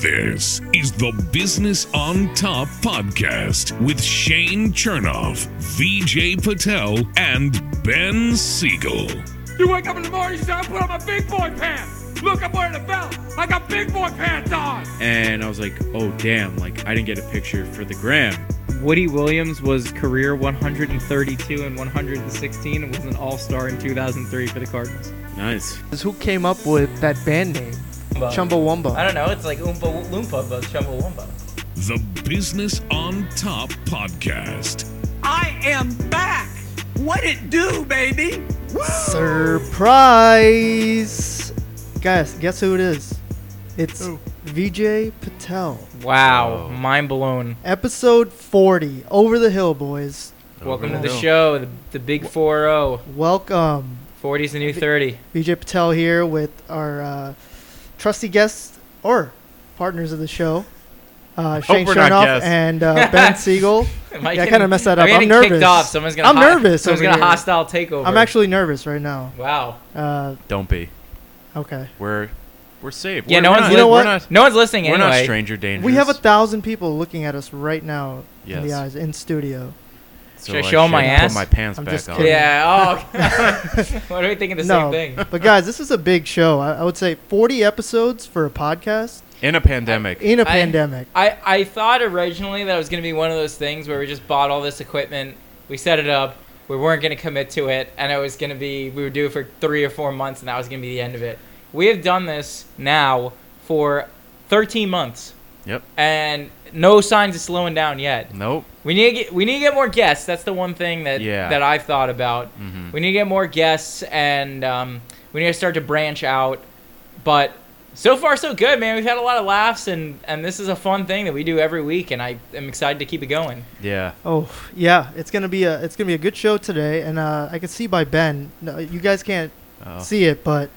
This is the Business on Top podcast with Shane Chernoff, VJ Patel, and Ben Siegel. You wake up in the morning, you say, I put on my big boy pants. Look, I'm wearing a belt. I got big boy pants on. and I was like, oh damn, like I didn't get a picture for the gram. Woody Williams was career 132 and 116 and was an all-star in 2003 for the Cardinals. Nice. who came up with that band name, Well, Chumbawamba. I don't know. It's like Oompa Loompa, but Chumbawamba. The Business on Top podcast. I am back. What it do, baby? Surprise! Guys, guess who it is? It's VJ Patel. Wow, Whoa. mind blown. Episode 40. Over the hill, boys. Welcome to Over the hill. show, the, the big 4-0. Welcome. 40's the new 30. VJ Patel here with our uh, trusty guests or partners of the show. Uh, Shane we're not Chernoff guests. and uh, Ben Siegel. Am I Yeah, I kinda messed that up. I I'm getting nervous. kicked off. Someone's gonna I'm ho- nervous Someone's over gonna here. hostile takeover. I'm actually nervous right now. Wow. Uh, Don't be. okay. We're we're safe. Yeah, We're- no we're one's not, You know we're what? Not, No one's listening we're anyway. not stranger danger. We have a thousand people looking at us right now in the eyes in studio. So Should I I my ass? Put my pants I'm back just on. Yeah. Oh. what are we thinking the no, same thing? but guys, this is a big show. I, I would say 40 episodes for a podcast In a pandemic. in a pandemic. I, I thought originally that it was going to be one of those things where we just bought all this equipment, we set it up, we weren't going to commit to it, and it was going to be, we would do it for three or four months, and that was going to be the end of it. We have done this now for 13 months, Yep. and no signs of slowing down yet. Nope. We need to get, we need to get more guests. That's the one thing that, Yeah. that I've thought about. hmm We need to get more guests, and um, we need to start to branch out. But so far, so good, man. We've had a lot of laughs, and, and this is a fun thing that we do every week, and I am excited to keep it going. Yeah. Oh yeah, it's gonna be a it's gonna be a good show today, and uh, I can see by Ben. No, you guys can't Oh. see it, but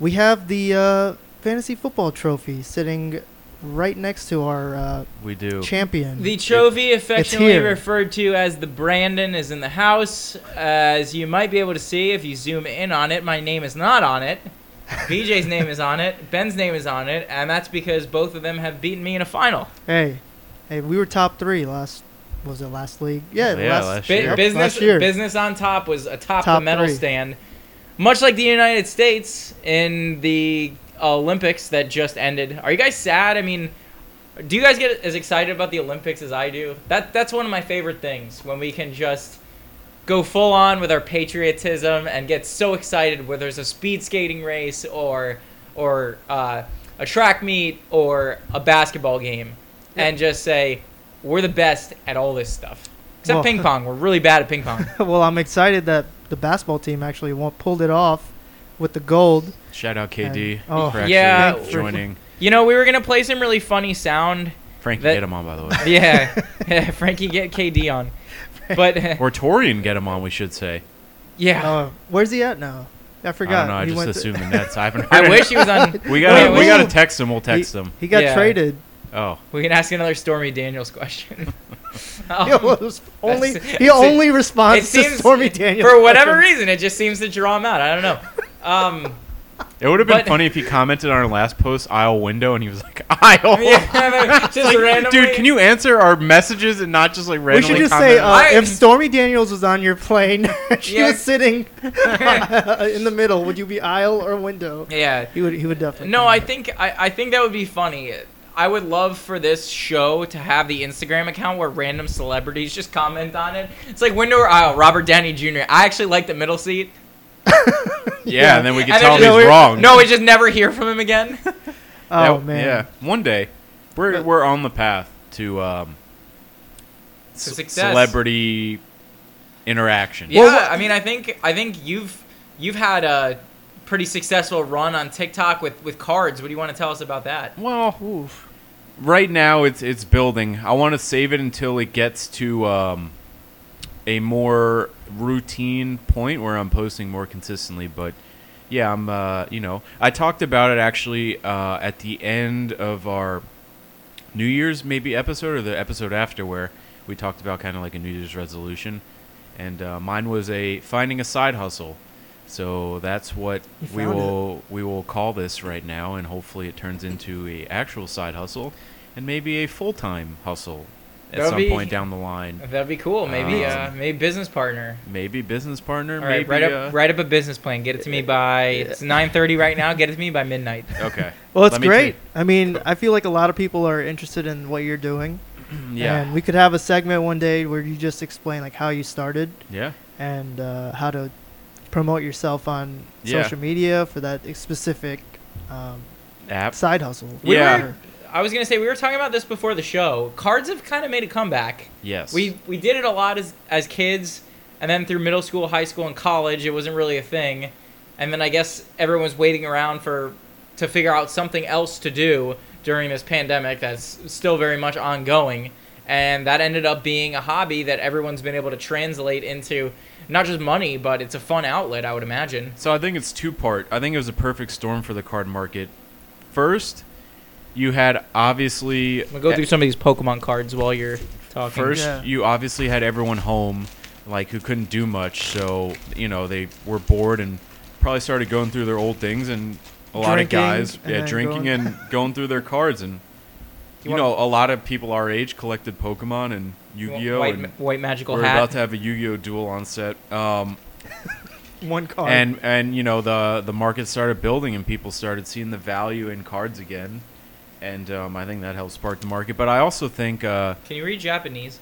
we have the uh, fantasy football trophy sitting right next to our uh, we do. champion. The trophy, affectionately referred to as the Brandon, is in the house. As you might be able to see if you zoom in on it, my name is not on it. VJ's name is on it. Ben's name is on it, and that's because both of them have beaten me in a final. hey, hey, we were top three last. Was it last league? Yeah, Yeah, last, last year. Business, last year. business on top was atop Top the medal three. stand, much like the United States in the Olympics that just ended. Are you guys sad? I mean, do you guys get as excited about the Olympics as I do? That that's one of my favorite things when we can just go full on with our patriotism and get so excited whether there's a speed skating race or or uh, a track meet or a basketball game, and just say we're the best at all this stuff. Except Well- ping pong, we're really bad at ping pong. well, I'm excited that the basketball team actually pulled it off with the gold. Shout out KD And- oh, for actually Yeah. joining. You know, we were gonna play some really funny sound. Frankie, That- get him on, by the way. Yeah, yeah Frankie, get KD on. But or Torian, get him on. We should say. yeah, Uh, where's he at now? I I forgot. don't know. I He just went to- assumed the Nets. I haven't. Heard I wish he was on. We gotta. Wait, we gotta text him. We'll text him. he got Yeah. traded. Oh. We can ask another Stormy Daniels question. Um, he only he it's- only it responds to Stormy Daniels for whatever questions. reason, it just seems to draw him out. I don't know. Um, It would have been But- funny if he commented on our last post aisle window and he was like aisle. yeah, just It's like, randomly. dude, can you answer our messages and not just like randomly? We should just comment? say uh, I- if Stormy Daniels was on your plane, she Yeah. was sitting in the middle. Would you be aisle or window? Yeah. He would. He would definitely. No, comment. I think I, I think that would be funny. I would love for this show to have the Instagram account where random celebrities just comment on it. It's like window or aisle. Robert Downey Jr. I actually like the middle seat. Yeah, and then we can And tell him just- he's wrong. No, we just never hear from him again. Oh That- man. Yeah, one day we're But- we're on the path to um, c- success. celebrity interaction. Yeah, Well, I mean, I think I think you've you've had a pretty successful run on TikTok with with cards. What do you want to tell us about that? Well, Oof. right now it's it's building. I want to save it until it gets to um, a more routine point where I'm posting more consistently. But yeah, I'm uh, you know I talked about it actually uh, at the end of our New Year's maybe episode or the episode after where we talked about kind of like a New Year's resolution, and uh, mine was a finding a side hustle. So that's what we found it. will we will call this right now, and hopefully it turns into a actual side hustle, and maybe a full time hustle at That'll some be- point down the line. That'd be cool. Maybe, uh, Um, maybe business partner. Maybe business partner. All right, maybe write up, uh, write up a business plan. Get it to me by it's 9:30 right now. Get it to me by midnight. Okay. Well, it's Let me great. I mean, I feel like a lot of people are interested in what you're doing. Yeah. And we could have a segment one day where you just explain like how you started yeah. and uh, how to promote yourself on Yeah. social media for that specific um, App. side hustle. We Yeah. were- I was gonna say we were talking about this before the show. Cards have kind of made a comeback. Yes. We we did it a lot as as kids, and then through middle school, high school, and college, it wasn't really a thing. And then I guess everyone's waiting around for to figure out something else to do during this pandemic that's still very much ongoing. And that ended up being a hobby that everyone's been able to translate into not just money, but it's a fun outlet, I would imagine. So I think it's two part. I think it was a perfect storm for the card market. First, you had obviously I'm gonna go through some of these Pokemon cards while you're talking. First, Yeah. you obviously had everyone home, like who couldn't do much, so you know they were bored and probably started going through their old things, and a lot of guys, yeah, drinking going- and going through their cards, and you, You know a lot of people our age collected Pokemon and Yu-Gi-Oh, white, and white magical we're hat. about to have a Yu-Gi-Oh duel on set. Um, One card. and and you know the the market started building and people started seeing the value in cards again, and um, I think that helps spark the market. But I also think uh, Can you read Japanese?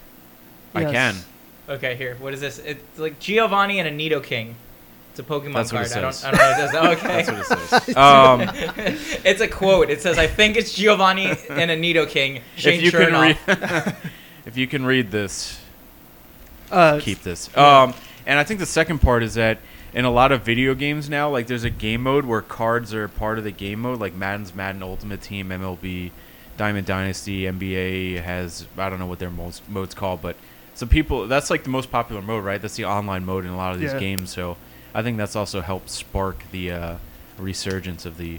I Yes. can. Okay, here. What is this? It's like Giovanni and a Nidoking. It's a Pokemon That's what card. it I don't. says. I don't know what it does. Okay. That's what it says. Um, it's a quote. It says, "I think it's Giovanni and a Nidoking." Shane if you can Chernoff. read, if you can read this, uh, keep this. Um, and I think the second part is that in a lot of video games now, like there's a game mode where cards are part of the game mode, like Madden's Madden Ultimate Team, MLB, Diamond Dynasty, NBA has I don't know what their most modes called, but some people that's like the most popular mode, right? That's the online mode in a lot of these Yeah. games. So I think that's also helped spark the uh, resurgence of the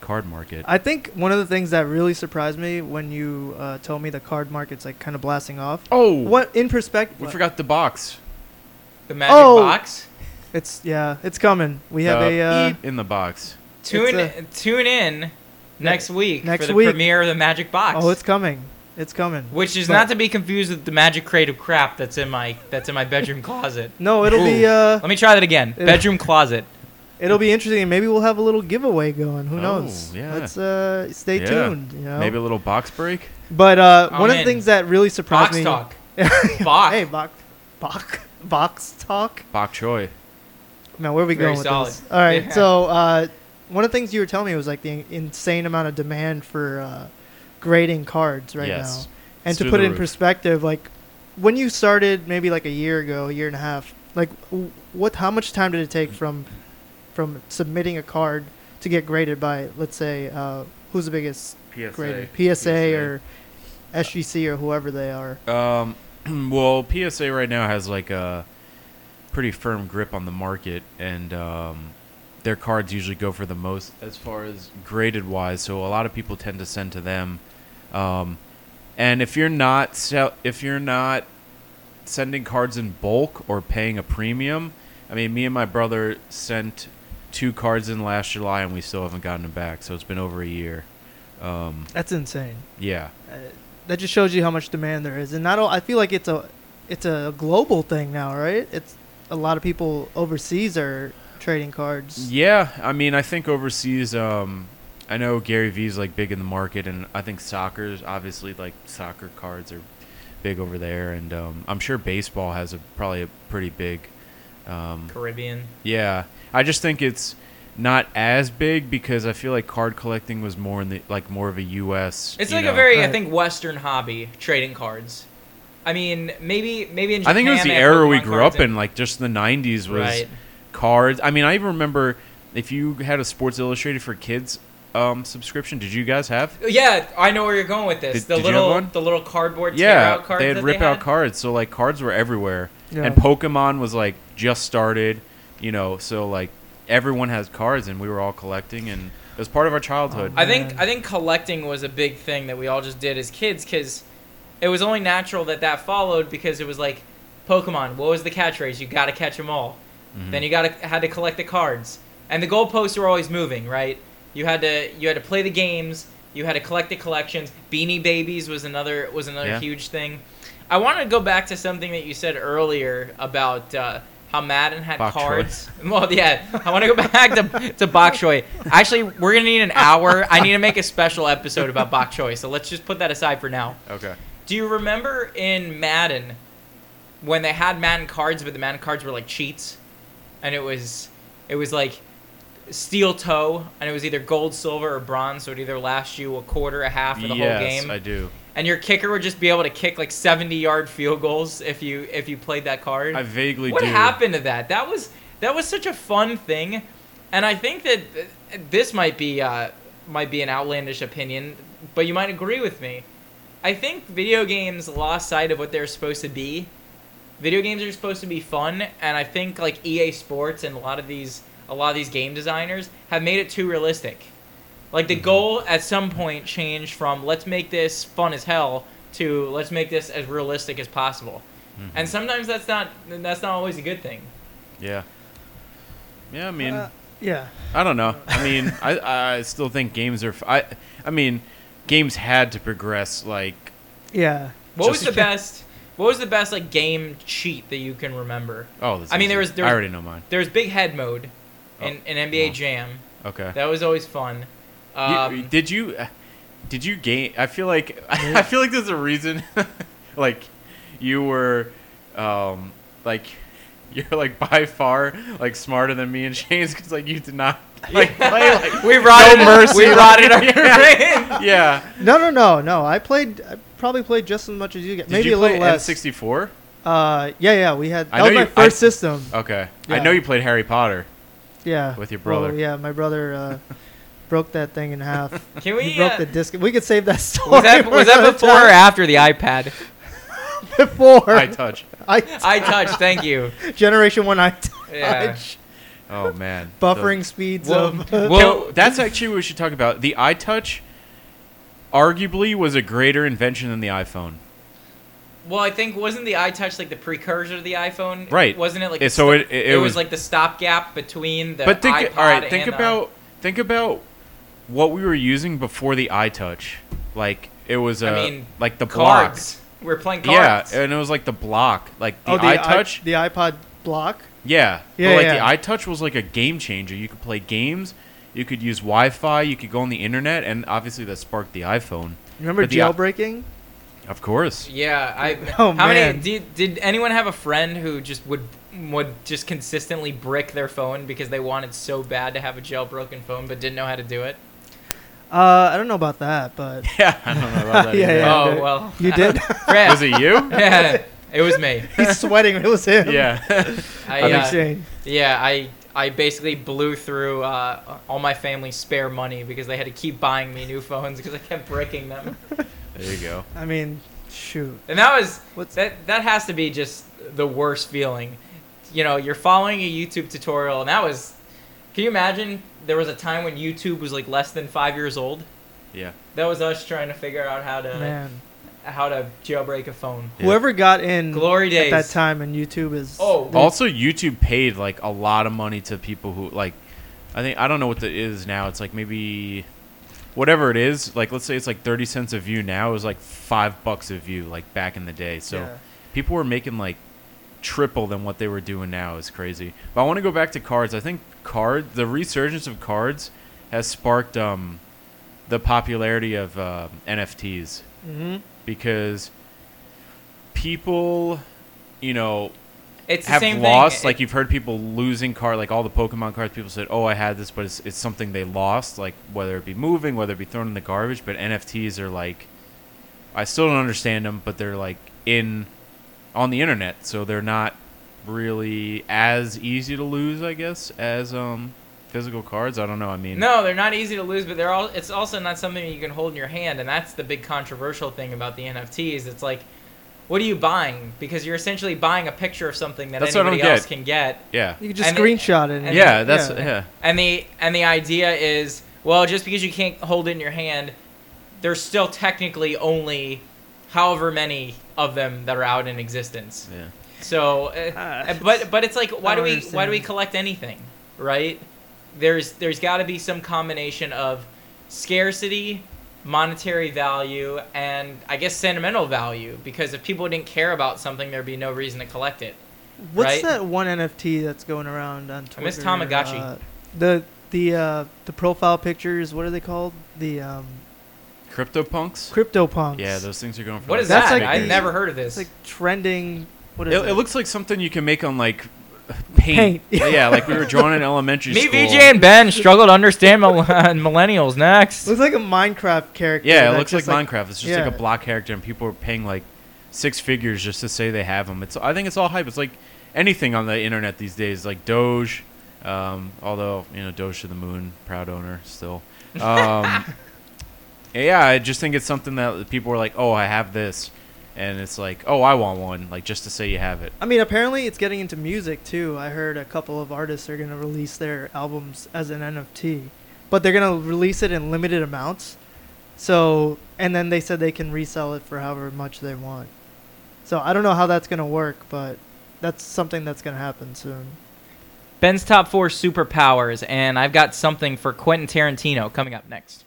card market. I think one of the things that really surprised me when you uh, told me the card market's like kind of blasting off. oh, What in perspective? We forgot the box. The magic Oh! box. It's yeah, it's coming. We have The a uh, in the box. Tune It's tune in next week next for the week. premiere of the magic box. oh, it's coming. It's coming. which is but- not to be confused with the magic creative crap that's in my that's in my bedroom closet. No, it'll be uh, Let me try that again. It- Bedroom closet. it'll be interesting. Maybe we'll have a little giveaway going. Who Oh, knows? yeah. Let's uh, stay Yeah. tuned. You know. Maybe a little box break. But uh, I'm one of the things that really surprised Box me. Box talk. Bach. Hey, box, box, box talk. Bok choy. Man, where are we Very going with solid. this? All right, Yeah. so uh, one of the things you were telling me was like the insane amount of demand for uh, grading cards right yes. now. And It's to put it in roof. perspective, like when you started, maybe like a year ago, a year and a half, like what? How much time did it take from from submitting a card to get graded by, let's say, uh, who's the biggest PSA. grader? PSA, or SGC or whoever they are. Um, well, PSA right now has like a pretty firm grip on the market, and um, their cards usually go for the most as far as graded wise. So a lot of people tend to send to them. Um, and if you're not sell- if you're not sending cards in bulk or paying a premium, I mean, me and my brother sent two cards in last July, and we still haven't gotten them back. So it's been over a year. Um, That's insane. yeah. Uh, that just shows you how much demand there is, and not all. I feel like it's a it's a global thing now, right? It's a lot of people overseas are trading cards. Yeah, I mean, I think overseas, um, I know Gary Vee's like big in the market, and I think soccer's obviously like soccer cards are big over there, and um, I'm sure baseball has a probably a pretty big. Um, Caribbean. yeah, I just think it's not as big because I feel like card collecting was more in the like more of a U.S. It's like know. a very, I think, Western hobby trading cards. I mean, maybe maybe in Japan, I think it was the they have era we grew up in, like just the '90s was right. cards. I mean, I even remember if you had a Sports Illustrated for kids um, subscription. Did you guys have? Yeah, I know where you're going with this. Did- the did you have little one? the little cardboard tear Yeah, out cards they had that rip they out cards. So like cards were everywhere, Yeah. and Pokemon was like just started. You know, so like everyone has cards, and we were all collecting, and it was part of our childhood. Oh, I think I think collecting was a big thing that we all just did as kids because it was only natural that that followed because it was like Pokemon. What was the catchphrase? You got to catch them all. Then you got to had to collect the cards, and the goalposts were always moving, right? You had to you had to play the games. You had to collect the collections. Beanie Babies was another was another Yeah. huge thing. I want to go back to something that you said earlier about uh, how Madden had Bok cards. Well, yeah, I want to go back to to bok choy. Actually, we're gonna need an hour. I need to make a special episode about bok choy. So let's just put that aside for now. Okay. Do you remember in Madden when they had Madden cards, but the Madden cards were like cheats, and it was it was like steel toe, and it was either gold, silver, or bronze, so it either last you a quarter, a half, or the yes, whole game. Yes, I do. And your kicker would just be able to kick like seventy yard field goals if you if you played that card. I vaguely what do. happened to that? That was that was such a fun thing, and I think that uh, this might be uh, might be an outlandish opinion, but you might agree with me. I think video games lost sight of what they're supposed to be. Video games are supposed to be fun, and I think like EA Sports and a lot of these a lot of these game designers have made it too realistic. Like the goal at some point changed from let's make this fun as hell to let's make this as realistic as possible. And sometimes that's not that's not always a good thing. Yeah. Yeah, I mean, Uh, yeah. I don't know. I mean, I I still think games are. f- I I mean, games had to progress. Like, Yeah. What was the best? What was the best like game cheat that you can remember? oh, this I mean, there was- there I was- already know mine. There's big head mode in, Oh, in NBA wow. Jam. Okay. That was always fun. You- Um, did you? uh, Did you gain? I feel like I feel like there's a reason. like, you were, um, like, you're like by far like smarter than me and Shane's because like you did not like play like we rotted. no mercy. We rotted our yeah. brain. yeah. No, no, no, no. I played. I probably played just as much as you get. Did Maybe you a little less. N64? Uh, yeah, yeah. We had. I That was know my you- I- first system. Okay. I know you played Harry Potter. Yeah. with your Well, brother. yeah, my brother uh, broke that thing in half. Can we? he broke uh, the disc. We could save that story. was that was that another before or after the iPad? Before. I touch. I, I touched. Thank you. Generation one. I touch. Yeah. Oh man. Buffering speeds Well- of. Well- that's actually what we should talk about. The iTouch, arguably, was a greater invention than the iPhone. Well, I think wasn't the iTouch like the precursor to the iPhone? Right. Wasn't it like Yeah, so sto- it- it- it was, was- like the stopgap between the but think, iPod all right, think and the- about think about what we were using before the iTouch. Like it was, uh, I mean, like the block. Cards. We're playing Yeah, and it was like the block, like the, oh, the iTouch. I, the iPod block. yeah, Yeah, but like yeah. the iTouch was like a game changer. You could play games, you could use Wi-Fi, you could go on the internet, and obviously that sparked the iPhone. Remember But the jailbreaking? Of course. Yeah, I. Oh, how man. many? Did, did anyone have a friend who just would would just consistently brick their phone because they wanted so bad to have a jailbroken phone but didn't know how to do it? Uh, I don't know about that, but Yeah, I don't know about that. Yeah, either. yeah. oh well, you did. Yeah. Was it you? yeah, it was me. He's sweating. It was him. yeah. I, I'm uh, insane. Yeah, I I basically blew through uh, all my family's spare money because they had to keep buying me new phones because I kept breaking them. there you go. I mean, shoot. And that was What's- that that has to be just the worst feeling. You know, you're following a YouTube tutorial and that was Can you imagine there was a time when YouTube was like less than 5 years old? Yeah. That was us trying to figure out how to Man, how to jailbreak a phone. Yeah. whoever got in Glory days. at that time and YouTube is. Oh, Also, YouTube paid like a lot of money to people who like. I think I don't know what it is now. It's like maybe whatever it is. Like let's say it's like thirty cents a view now. It was like five bucks a view like back in the day. So Yeah. people were making like triple than what they were doing now. Is crazy. But I want to go back to cards. I think card the resurgence of cards has sparked um the popularity of uh, NFTs hmm because people, you know, it's the have same lost. thing. Like you've heard people losing card, like all the Pokemon cards. People said, "Oh, I had this," but it's, it's something they lost. Like whether it be moving, whether it be thrown in the garbage. But NFTs are like, I still don't understand them, but they're like in on the internet, so they're not really as easy to lose, I guess, as um physical cards. I don't know. I mean, No, they're not easy to lose, but they're all. It's also not something you can hold in your hand, and that's the big controversial thing about the NFTs. It's like, what are you buying? Because you're essentially buying a picture of something that That's what I don't anybody else get. can get. yeah, You can just And it- screenshot it. and- yeah, that's yeah. And the and the idea is, well, just because you can't hold it in your hand, there's still technically only however many of them that are out in existence. yeah. So, uh, Ah, but but it's like, why do don't we why do we collect anything, right? There's there's got to be some combination of scarcity, monetary value, and I guess sentimental value. Because if people didn't care about something, there'd be no reason to collect it. What's right? that one NFT that's going around on Twitter? I miss Tamagotchi. Uh, the the uh, the profile pictures. What are they called? The um, CryptoPunks. CryptoPunks. Yeah, those things are going for. What like is that? like I've never heard of this. It's like trending. What is It, it? it looks like something you can make on like paint. Paint. yeah, like we were drawing in elementary school. Me, school. VJ, and Ben struggle to understand mil- millennials. Next. looks like a Minecraft character. Yeah, it looks like, just Minecraft. It's just like a block character, and people are paying like six figures just to say they have them. It's I think it's all hype. It's like anything on the internet these days, like Doge. Um, although you know Doge to the moon, proud owner still. Um, yeah, I just think it's something that people are like, oh, I have this, and it's like, oh, I want one, like just to say you have it. I mean, apparently it's getting into music too. I heard a couple of artists are gonna release their albums as an NFT, but they're gonna release it in limited amounts. So, and then they said they can resell it for however much they want. So I don't know how that's gonna work, but that's something that's gonna happen soon. Ben's top four superpowers, and I've got something for Quentin Tarantino coming up next.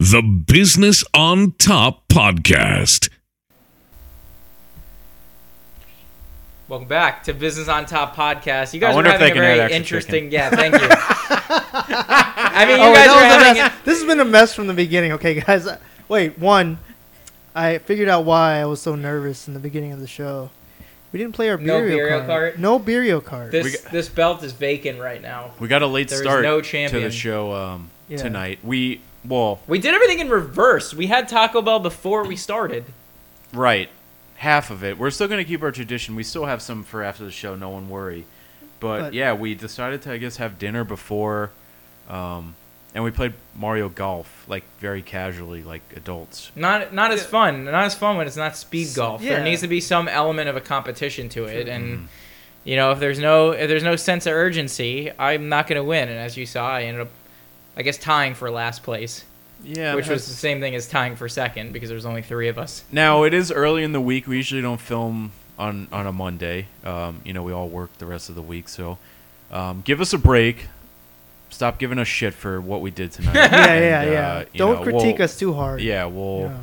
The Business on Top Podcast. Welcome back to Business on Top podcast. You guys are having a very extra interesting. Yeah, thank you. I mean, you Oh, guys are was a having. mess. This has been a mess from the beginning. Okay, guys. Uh, Wait, one. I figured out why I was so nervous in the beginning of the show. We didn't play our No Berio Berio card. card? No Berio card. This got- this belt is vacant right now. We got a late There's start no champion. to the show um, Yeah. tonight. We well, We did everything in reverse. We had Taco Bell before we started. Right. Half of it. We're still going to keep our tradition. We still have some for after the show, no one worry. But, But- yeah, we decided to I guess have dinner before um and we played Mario Golf like very casually like adults. Not not as fun. Not as fun when it's not speed golf. yeah. There needs to be some element of a competition to it, and Mhm. you know if there's no if there's no sense of urgency, I'm not going to win. And as you saw, I ended up, I guess, tying for last place, Yeah. which was the same thing as tying for second because there was only three of us. Now, it is early in the week. We usually don't film on on a Monday. Um, you know, we all work the rest of the week, so um, give us a break. Stop giving us shit for what we did tonight. yeah, yeah, And, yeah. uh, you Don't know, critique we'll- us too hard. Yeah, we'll Yeah.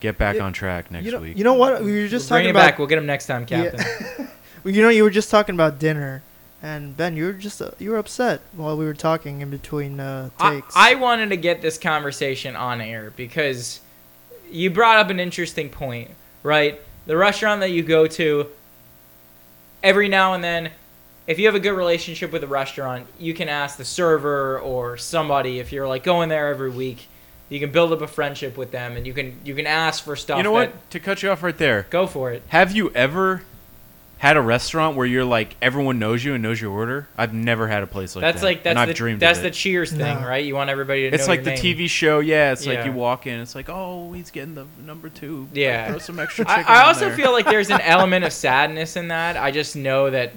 get back Yeah. on track next you know, week. You know what? We were just Bring talking it about. back. We'll get him next time, Yeah. Captain. Well, you know, you were just talking about dinner, and Ben, you were just uh, you were upset while we were talking in between uh, I, takes. I wanted to get this conversation on air because you brought up an interesting point, right? The restaurant that you go to every now and then, if you have a good relationship with a restaurant, you can ask the server or somebody if you're like going there every week. You can build up a friendship with them, and you can you can ask for stuff. you know that- what? To cut you off right there, Go for it. have you ever had a restaurant where you're like everyone knows you and knows your order? I've never had a place like that. that's that. like that's and I've the dreamed that's of the. Cheers thing, No. right? You want everybody to It's know like the your name. TV show. Yeah, it's Yeah. like you walk in. It's like, oh, he's getting the number two. Like, Yeah. throw some extra I, chicken. I in also there. feel like there's an element of sadness in that. I just know that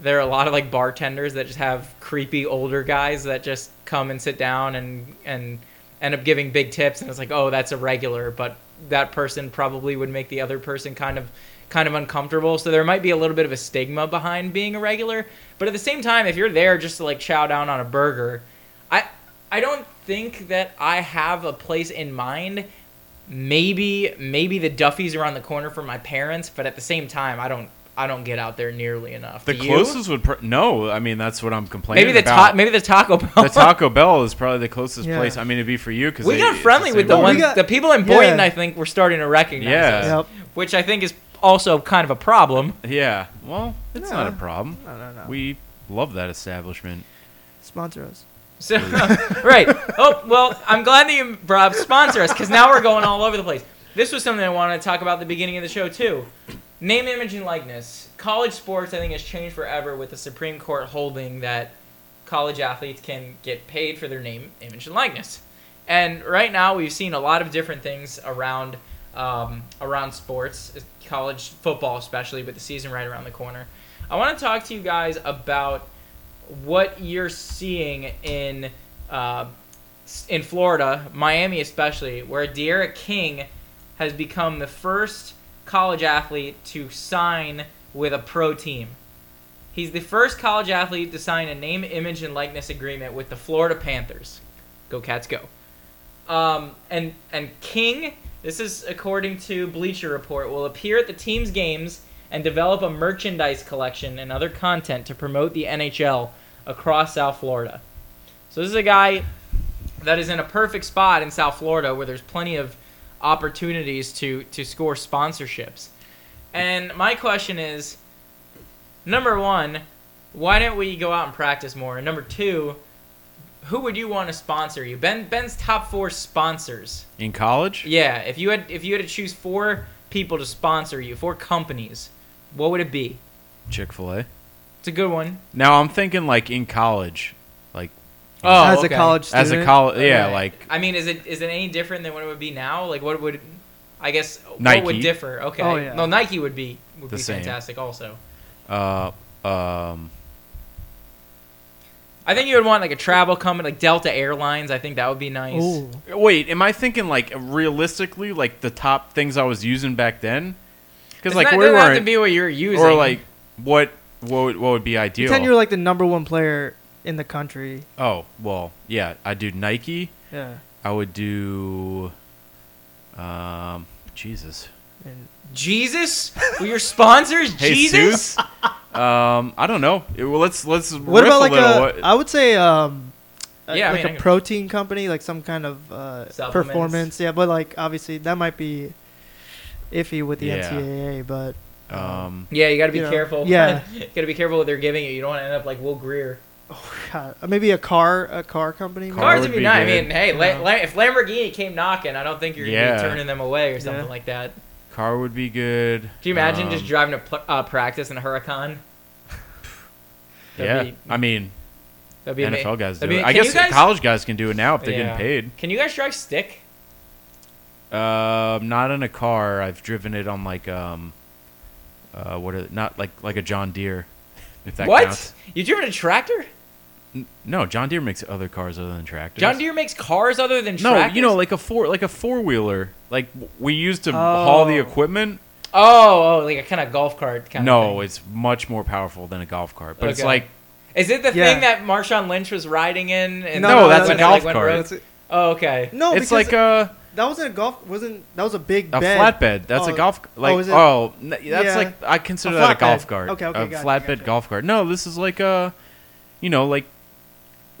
there are a lot of like bartenders that just have creepy older guys that just come and sit down and and end up giving big tips, and it's like, oh, that's a regular, but that person probably would make the other person kind of kind of uncomfortable. So there might be a little bit of a stigma behind being a regular. But at the same time, if you're there just to like chow down on a burger, I I don't think that I have a place in mind maybe maybe the Duffy's around the corner from my parents, but at the same time, I don't I don't get out there nearly enough. the Do you? closest would pr- no. I mean, that's what I'm complaining maybe the about. ta- maybe the Taco Bell. the Taco Bell is probably the closest Yeah. place. I mean, it'd be for you because we got friendly with the Well, we ones got- the people in yeah. Boynton. I think were starting to recognize Yeah. us, Yep. which I think is also kind of a problem. Yeah. Well, it's not a problem. No, no, no. We love that establishment. sponsor us. So right. Oh well, I'm glad that you brought sponsor us because now we're going all over the place. This was something I wanted to talk about at the beginning of the show too. Name, image, and likeness. College sports, I think, has changed forever with the Supreme Court holding that college athletes can get paid for their name, image, and likeness. And right now, we've seen a lot of different things around um, around sports, college football especially, with the season right around the corner. I want to talk to you guys about what you're seeing in uh, in Florida, Miami especially, where D'Eriq King has become the first college athlete to sign with a pro team. He's the first college athlete to sign a name, image, and likeness agreement with the Florida Panthers. Go Cats, go! Um, and and King, this is according to Bleacher Report, will appear at the team's games and develop a merchandise collection and other content to promote the NHL across South Florida. So this is a guy that is in a perfect spot in South Florida where there's plenty of opportunities to to score sponsorships. And my question is number 1, why don't we go out and practice more? And number 2, who would you want to sponsor you? Ben Ben's top 4 sponsors. In college? Yeah, if you had if you had to choose 4 people to sponsor you, 4 companies, what would it be? Chick Fil A. It's a good one. Now I'm thinking like in college, like Oh, as okay. a college student. as a college. Yeah, Right. like I mean, is it is it any different than what it would be now? Like, what would I guess what would differ? Okay, Oh, yeah. no, Nike would be would The be same. fantastic. Also, uh um I think you would want like a travel company, like Delta Airlines. I think that would be nice. Ooh. Wait, am I thinking like realistically, like the top things I was using back then? Because like not, we doesn't have to be what you're using, or like what what would, what would be ideal? Pretend you're like the number one player in the country. oh well, yeah, I do Nike. Yeah. I would do, um, Jesus, And Jesus, were your sponsors Jesus? Jesus. um, I don't know. It- well, let's let's what riff about like a little. a? Would say um, a- Yeah, I like mean, I a can- protein company, like some kind of uh, performance. Yeah, but like obviously that might be iffy with the Yeah. NCAA. But um, Yeah, you got to be You know, careful. yeah. you got to be careful what they're giving you. You don't want to end up like Will Greer. Oh God, uh, maybe a car, a car company. Car Cars would would be be nice. I mean, hey, La- La- if Lamborghini came knocking, I don't think you're gonna be turning them away or something Yeah. like that. Car would be good. Do you imagine Um, just driving to pl- uh, practice in a Huracan? Yeah, be- I mean, That'd be ama- NFL guys do be- it. I guess guys- college guys can do it now if they're Yeah. getting paid. Can you guys drive stick? Um, not in a car. I've driven it on like um, uh, what? Are, not like like a John Deere. If that what? counts. You driven a tractor? N- No, John Deere makes other cars other than tractors. John Deere makes cars other than No, tractors? you know, like a four like a four wheeler. Like we used to oh. haul the Oh. equipment. oh, oh, like a kind of golf cart kind of No, thing. it's much more powerful than a golf cart. But it's Okay. like Is it the Yeah. thing that Marshawn Lynch was riding in? And No, no, no, that's when a it, like, golf went cart. rogue? That's it. Oh, okay. No, it's because like a that wasn't a golf. Wasn't that was a big a bed. flatbed. That's a Oh, golf oh, like oh, is it? oh, n- that's Yeah. like I consider A that a golf cart. Okay, okay, a gotcha, flatbed gotcha. golf cart. No, this is like a, you know, like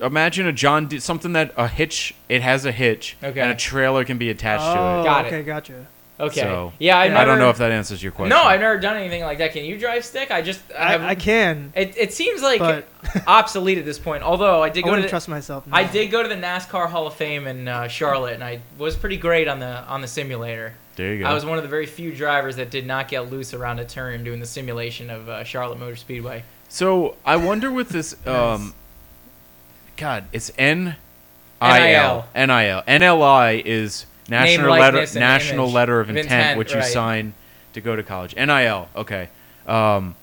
imagine a John Deere something that a hitch. It has a hitch Okay. and a trailer can be attached Oh, to it. Got it. okay, gotcha. Okay. So, yeah, I I never. I don't know if that answers your question. No, I've never done anything like that. Can you drive stick? I just I, I, I can, It, it seems like but obsolete at this point. Although I did I go to wouldn't the, trust myself. I now. did go to the NASCAR Hall of Fame in uh, Charlotte, and I was pretty great on the on the simulator. There you go. I was one of the very few drivers that did not get loose around a turn doing the simulation of uh, Charlotte Motor Speedway. So I wonder with this. Um, God, it's N I NIL. L N I L NLI is national letter national image. letter of intent, intent, which you sign to go to college. NIL. Okay. Um,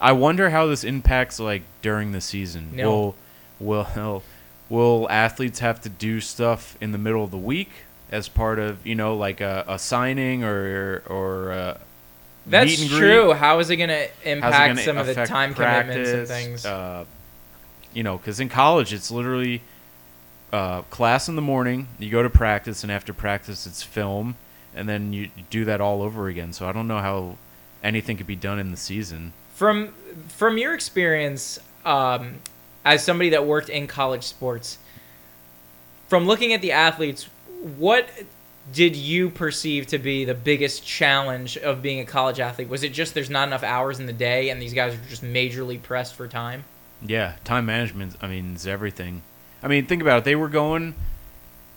I wonder how this impacts like during the season. No. Will will will athletes have to do stuff in the middle of the week as part of you know like a, a signing or or uh, That's meet and greet? true. How is it going to impact some of the time commitments and things? Uh, you know, because in college it's literally uh, class in the morning. You go to practice, and after practice it's film, and then you do that all over again. So I don't know how anything could be done in the season. From from your experience um, as somebody that worked in college sports, from looking at the athletes, what did you perceive to be the biggest challenge of being a college athlete? Was it just there's not enough hours in the day, and these guys are just majorly pressed for time? Yeah, time management. I mean, is everything. I mean, think about it. They were going.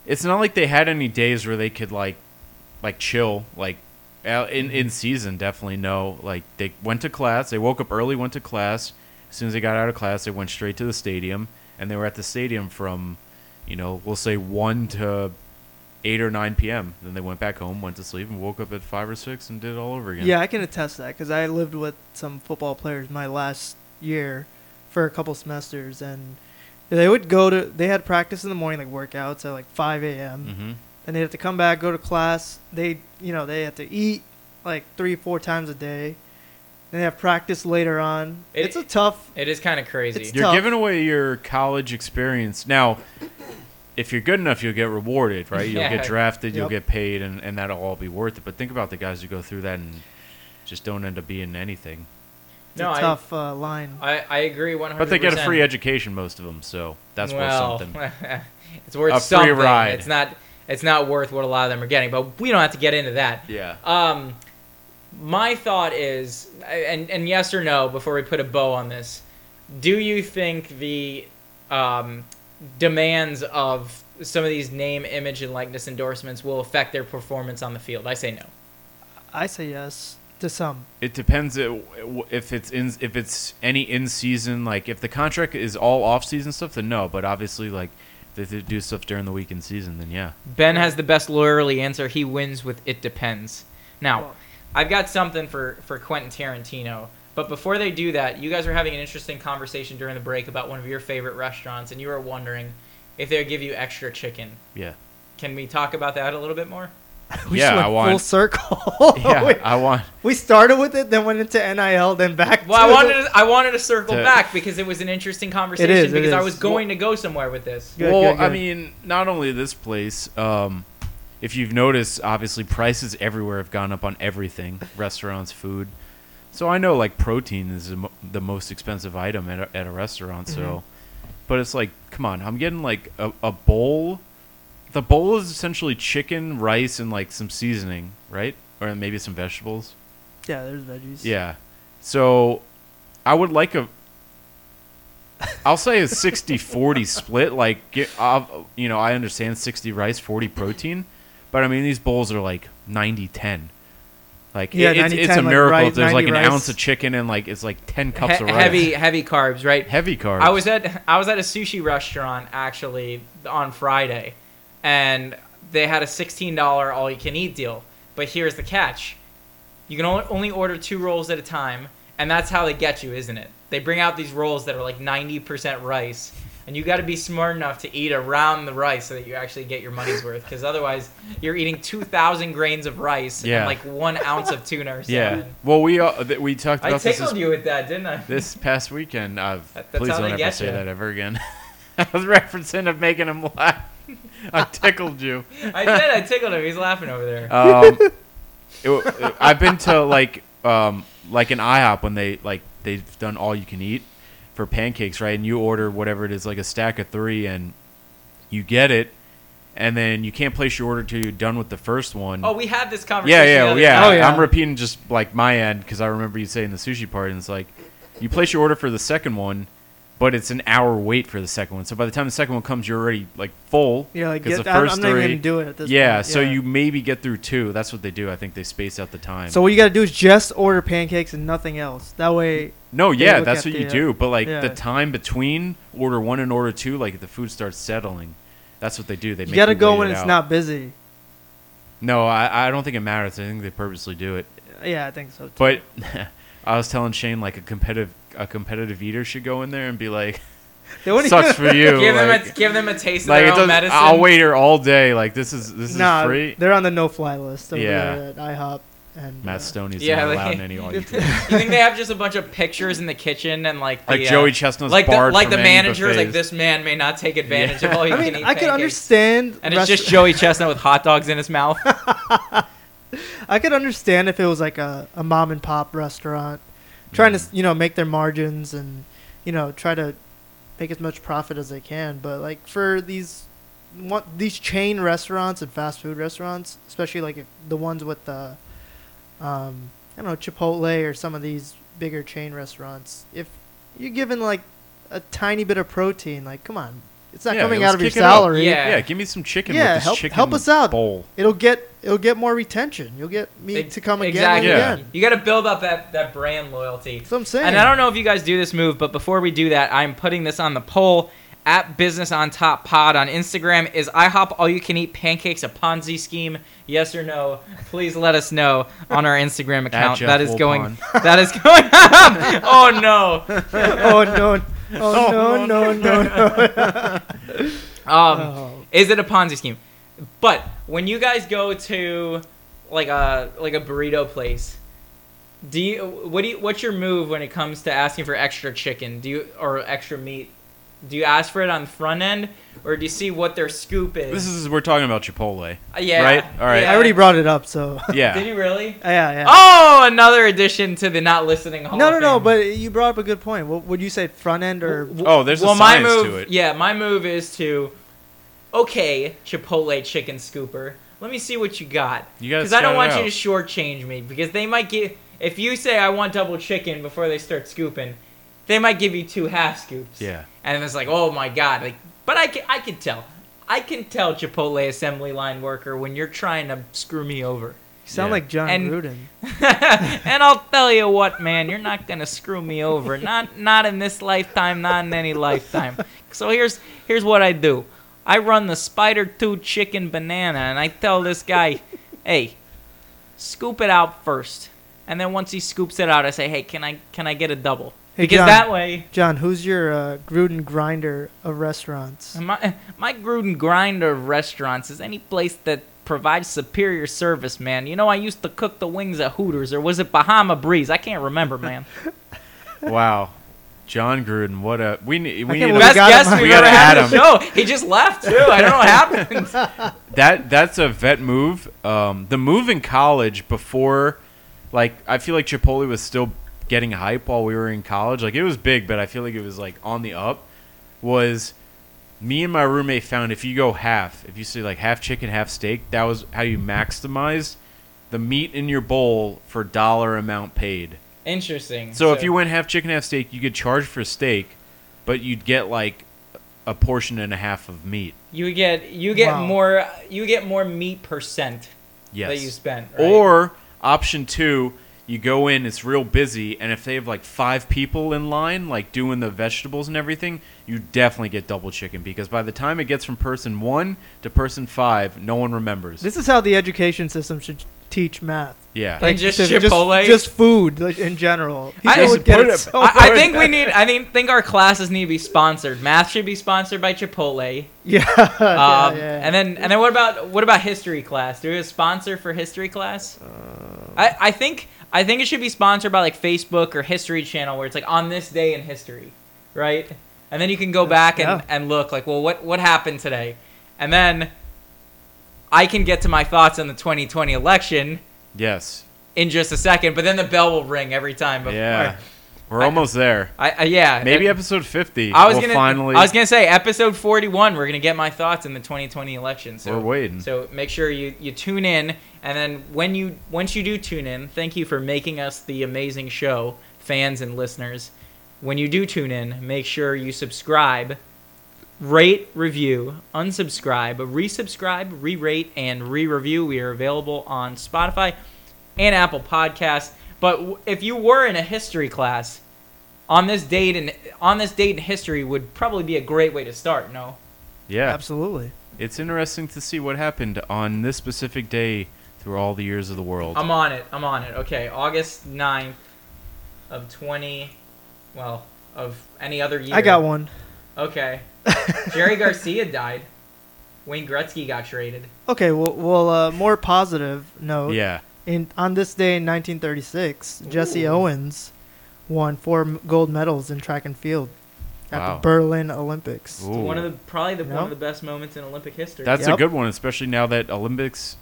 It's not like they had any days where they could like, like chill. Like, in mm-hmm. in season, definitely no. Like they went to class. They woke up early, went to class. As soon as they got out of class, they went straight to the stadium, and they were at the stadium from, you know, we'll say one to eight or nine p.m. Then they went back home, went to sleep, and woke up at five or six and did it all over again. Yeah, I can attest to that because I lived with some football players my last year for a couple semesters, and they would go to. They had practice in the morning, like workouts at like 5 a.m. Mm-hmm. Then they had to come back, go to class. They, you know, they had to eat like three, four times a day, Then they have practice later on. It- it's a tough. It is kind of crazy. It's You're tough. giving away your college experience. Now, if you're good enough, you'll get rewarded, right? You'll Yeah. get drafted, you'll get paid, and, and that'll all be worth it. But think about the guys who go through that and just don't end up being anything. It's No, a I- tough uh, line. I, I agree 100%. But they get a free education, most of them, so that's well, worth something. it's worth A free ride. It's not it's not worth what a lot of them are getting, but we don't have to get into that. Yeah. Um, my thought is, and and yes or no, before we put a bow on this, do you think the um, demands of some of these name, image, and likeness endorsements will affect their performance on the field? I say no. I say yes to some. It depends if it's in if it's any in season like if the contract is all off season stuff then no but obviously like if they do stuff during the week in season then yeah Ben has the best lawyerly answer. He wins with "it depends." Now, I've got something for for Quentin Tarantino. But before they do that, you guys were having an interesting conversation during the break about one of your favorite restaurants, and you were wondering if they would give you extra chicken. yeah Can we talk about that a little bit more? We Yeah, went I want- full circle. yeah we, I want we started with it, then went into NIL, then back. Well, I wanted to, I wanted to circle To- back because it was an interesting conversation is, it because I was going to go somewhere with this. Good, well good, I mean not only this place um if you've noticed obviously prices everywhere have gone up on everything restaurants food so I know like protein is the most expensive item at a, at a restaurant so Mm-hmm. but it's like come on I'm getting like a, a bowl the bowl is essentially chicken rice and like some seasoning right or maybe some vegetables Yeah, there's veggies. yeah so I would like a I'll say a 60-40 split like get, uh, you know I understand 60 rice 40 protein but I mean these bowls are like 90-10 like Yeah, it- it's, it's 90-10, a like miracle rice- if there's like an rice. ounce of chicken and like it's like 10 cups He- of rice heavy, heavy carbs, right? heavy carbs I was at I was at a sushi restaurant actually on Friday, and they had a sixteen dollar all you can eat deal. But here's the catch: you can only, order two rolls at a time, and that's how they get you, isn't it? They bring out these rolls that are like ninety percent rice, and you got to be smart enough to eat around the rice so that you actually get your money's worth. Because otherwise, you're eating two thousand grains of rice Yeah. and like one ounce of tuna or something. yeah well we th- we talked I about this tickled this, you with that, didn't I? this past weekend uh, That- that's please how don't they ever get say ya. that ever again I was referencing of making him laugh I tickled you I did. I tickled him. He's laughing over there. um, it- I've been to like um, like an IHOP when they like they've done all you can eat for pancakes, right? And you order whatever it is, like a stack of three, and you get it, and then you can't place your order till you're done with the first one. Oh, we had this conversation. the yeah, yeah. Oh, yeah. I'm repeating just like my end because I remember you saying the sushi part, and it's like you place your order for the second one. But it's an hour wait for the second one, so by the time the second one comes, you're already like full. Yeah, like get, the I'm, first I'm not even gonna do it at this yeah, point. so you maybe get through two. That's what they do. I think they space out the time. So what you gotta do is just order pancakes and nothing else. That way, no, yeah, that's what the, you uh, do. But like yeah. the time between order one and order two, like the food starts settling. That's what they do. They you make gotta go when it it's out. not busy. No, I, I don't think it matters. I think they purposely do it. Yeah, I think so. Too. But I was telling Shane like a competitive a competitive eater should go in there and be like, they won't "Sucks for you." Give them a give them a taste of like, their own doesn't- medicine. I'll wait here all day. Like this is this is nah, free. they're on the no-fly list over Yeah. there at IHOP. And Matt uh, Stonie's Yeah, not like- allowed in any all you think they have just a bunch of pictures in the kitchen and like the, Like uh, Joey Chestnut's like the like the any managers like this man may not take advantage of all you I can mean, eat I can pancakes. understand. And it's just Joey Chestnut with hot dogs in his mouth. I could understand if it was like a, a mom and pop restaurant trying to you know make their margins and you know try to make as much profit as they can. But like for these one, these chain restaurants and fast food restaurants, especially like the ones with the um, I don't know Chipotle or some of these bigger chain restaurants, if you're given like a tiny bit of protein, like come on, it's not Yeah, coming out of your kick it salary. Yeah. Yeah, give me some chicken Yeah, with this help- chicken help us out. bowl. It'll get it'll get more retention. You'll get me Ex- to come again exactly. Yeah. You got to build up that that brand loyalty. That's what I'm saying. And I don't know if you guys do this move, but before we do that, I'm putting this on the poll at Business on Top Pod on Instagram. Is IHOP all you can eat pancakes a Ponzi scheme? Yes or no? Please let us know on our Instagram account. Jeff That is Wilpon. going. That is going. oh no. oh no! Oh, no! No! No! No! Um, Oh. is it a Ponzi scheme? But when you guys go to like a like a burrito place, Do you what do you what's your move when it comes to asking for extra chicken? Do you or extra meat? Do you ask for it on the front end, or do you see what their scoop is? This is we're talking about Chipotle. Uh, yeah, right? All right. yeah. I already brought it up, so Yeah. Did you really? yeah, yeah. Oh, another addition to the not listening. Hall no, of no, no. But you brought up a good point. What would you say, front end or? Oh, there's well, a my science move, to it. Yeah, my move is to, okay, Chipotle chicken scooper. Let me see what you got. You gotta Because I don't want you out. to shortchange me. Because they might give. If you say I want double chicken before they start scooping, they might give you two half scoops. Yeah. And it's like, oh my god, like. But I can, I can tell. I can tell Chipotle assembly line worker when you're trying to screw me over. You sound Yeah. like Jon And- Gruden. and I'll tell you what, man, you're not gonna screw me over. Not not in this lifetime, not in any lifetime. So here's here's what I do. I run the Spider Two Chicken Banana, and I tell this guy, "Hey, scoop it out first. And then once he scoops it out, I say, "Hey, can I can I get a double?" Hey, because Jon. that way, Jon, who's your uh, Gruden grinder of restaurants? my my Gruden grinder of restaurants is any place that provides superior service, man. You know, I used to cook the wings at Hooters, or was it Bahama Breeze? I can't remember, man. Wow. Jon Gruden, what a we need we can't need believe a, Best got guest him. we've We ever gotta had add on the show. He just left too. I don't know what happened. that that's a vet move. Um, the move in college before, like I feel like Chipotle was still getting hype while we were in college. Like it was big, but I feel like it was like on the up. Was me and my roommate found if you go half, if you say like half chicken, half steak, that was how you maximized the meat in your bowl for dollar amount paid. Interesting. So, if you went half chicken, half steak, you could charge for steak, but you'd get like a portion and a half of meat. you get you get Wow. more you get more meat percent Yes. that you spent. Right? Or option two, you go in, it's real busy, and if they have like five people in line, like doing the vegetables and everything, you definitely get double chicken because by the time it gets from person one to person five, no one remembers. This is how the education system should teach math. yeah. And just to- Chipotle? just, just food like, in general. I- People would get it it- so I, I think we need. I think think our classes need to be sponsored. Math should be sponsored by Chipotle. Yeah, Um, yeah, yeah. And then and then what about what about history class? Do we have a sponsor for history class? Uh, I, I think I think it should be sponsored by like Facebook or History Channel, where it's like on this day in history, right? And then you can go back and, Yeah. and look like, well, what what happened today? And then I can get to my thoughts on the 2020 election yes. in just a second, but then the bell will ring every time. Before. Yeah. We're I- almost there. I, I yeah. Maybe episode 50. I was we'll gonna finally. I was gonna say episode 41. We're gonna get my thoughts in the 2020 election. So We're waiting. So make sure you you tune in, and then when you once you do tune in, thank you for making us the amazing show, fans and listeners. When you do tune in, make sure you subscribe, rate, review, unsubscribe, resubscribe, re-rate, and re-review. We are available on Spotify and Apple Podcasts. But if you were in a history class, on this date and on this date in history would probably be a great way to start. No. yeah. absolutely. It's interesting to see what happened on this specific day through all the years of the world. I'm on it. I'm on it. Okay, August 9th of 20 well, of any other year. I got one. Okay. Jerry Garcia died. Wayne Gretzky got traded. Okay, well, well uh, more positive note. yeah. In on this day in 1936, Jesse Ooh. Owens won four gold medals in track and field at Wow. the Berlin Olympics. Ooh. One of the probably the one of the best moments in Olympic history. That's a good one, especially now that Olympics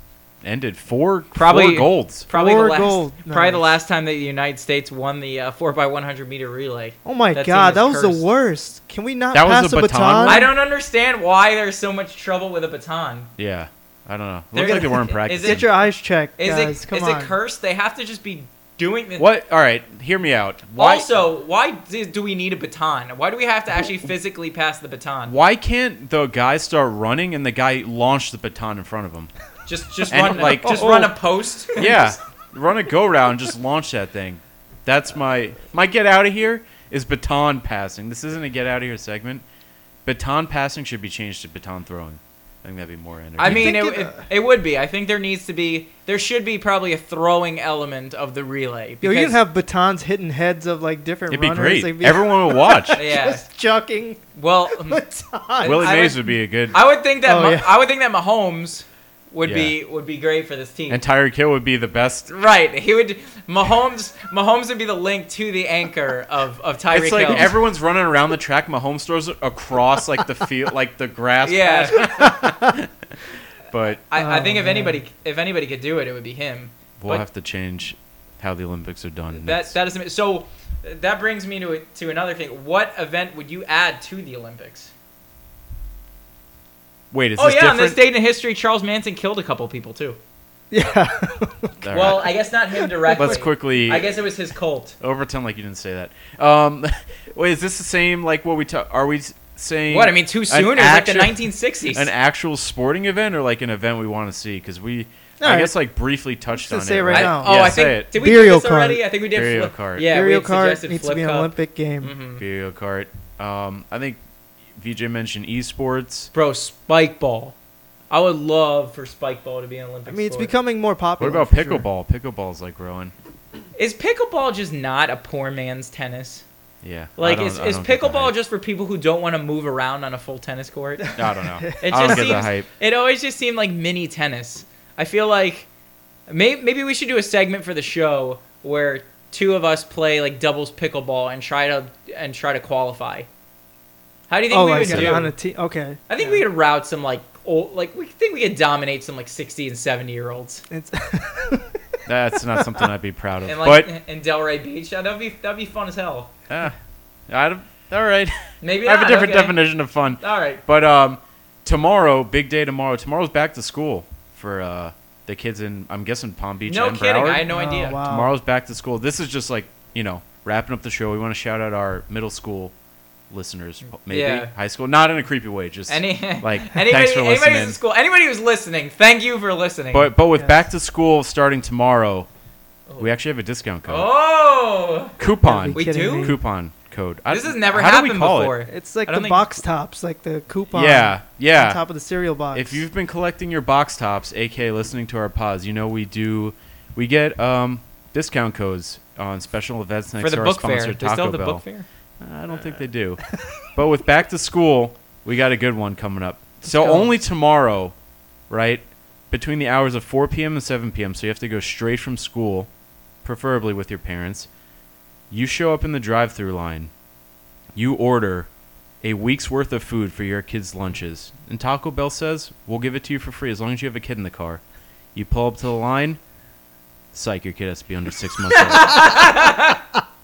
ended. Four, Probably- four golds. probably Four the last gold probably the last time that the United States won the uh, 4 by 100 meter relay. Oh my That god, is that was cursed. the worst. Can we not That was pass a a baton baton? I don't understand why there's so much trouble with a baton. Yeah. I don't know. They're Looks like they weren't is practicing. it- Get your eyes checked, Is guys. it Come is on. it cursed? They have to just be doing the what? All right. Hear me out. Why, Also, why do do we need a baton? Why do we have to actually physically pass the baton? why can't the guy start running and the guy launch the baton in front of him? Just just And, run like- like just Oh. run a post. Yeah. Run a go round just launch that thing. That's my my get out of here is baton passing. This isn't a get out of here segment. Baton passing should be changed to baton throwing. I think that'd be more entertaining. I mean, it, it, it- uh, it would be. I think there needs to be, there should be probably a throwing element of the relay. Yo, you because- can have batons hitting heads of like different it'd be runners. great. They'd be Everyone would watch. Yeah. just chucking Well, batons. Willie I Mays would- would be a good. I would think that Oh, Ma- yeah. I would think that Mahomes would Yeah. be would be great for this team. And Tyreek Hill would be the best. right, he would Mahomes Mahomes would be the link to the anchor of of Tyreek It's like Hill. everyone's running around the track. Mahomes throws it across like the field, like the grass. yeah. But I, I think Oh, if man. anybody if anybody could do it, it would be him. we'll But- have to change how the Olympics are done. That that is so. That brings me to to another thing. What event would you add to the Olympics? Wait, is this different oh this yeah, on this date in history, Charles Manson killed a couple people too. Yeah. All Well. I guess not him directly. let's quickly I guess it was his cult. overturn like you didn't say that. Um, wait, is this the same like what we talk? Are we saying What I mean, too soon? It was action- like the 1960s. an actual sporting event or like an event we want to see? Because we, I Alright. guess, like briefly touched Let's on say it. it right I- now. oh, Yeah, I say think it. did we Burial do this already? cart. I think we did. Burial flip. cart. Yeah, Burial we card suggested needs to flip be an cup. Olympic game. Mhm. Video cart. Um, I think VJ mentioned esports. Bro, spike ball. I would love for spike ball to be an Olympic I mean, it's sport. becoming more popular. What popular. about for sure. pickleball? Pickleball's like growing. Is pickleball just not a poor man's tennis? Yeah. I Like, don't- is, I is don't get the pickleball hype. just for people who don't want to move around on a full tennis court? I don't know. It I don't just get the seems. hype. It always just seemed like mini tennis. I feel like maybe maybe we should do a segment for the show where two of us play like doubles pickleball and try to and try to qualify. How do you think Oh, we like would do? on a team. Okay. I think we could route some like old, like we think we could dominate some like sixty and seventy year olds It's That's not something I'd be proud of. and like but in Delray Beach. That'd be that'd be fun as hell. uh, I don't- all right. Maybe I have a different okay. definition of fun. All right. But um, tomorrow, big day tomorrow. Tomorrow's back to school for uh the kids in I'm guessing Palm Beach No and kidding. Broward. I had no Oh, idea. wow. Tomorrow's back to school. This is just like you know wrapping up the show. We want to shout out our middle school listeners, maybe Yeah. high school, not in a creepy way, just Any like anybody, thanks for anybody who's listening. in school, anybody who's listening, thank you for listening. But but with Yes. back to school starting tomorrow, we actually have a discount code. oh, Coupon. We do? me. Coupon code. I- this has never how do we happened call it? before. It's like the think- box tops, like the coupon. Yeah, yeah. On top of the cereal box. If you've been collecting your box tops, aka listening to our pods, you know we do. We get um, discount codes on special events For the to our book fair, sponsor they still Taco have the Bell. Book fair. I don't think they uh. do. but with back to school, we got a good one coming up. So go. only tomorrow, right? Between the hours of 4 p.m. and 7 p.m. So you have to go straight from school, preferably with your parents. You show up in the drive-through line. You order a week's worth of food for your kids' lunches. And Taco Bell says, "We'll give it to you for free as long as you have a kid in the car." You pull up to the line. Psych, your kid has to be under six months old.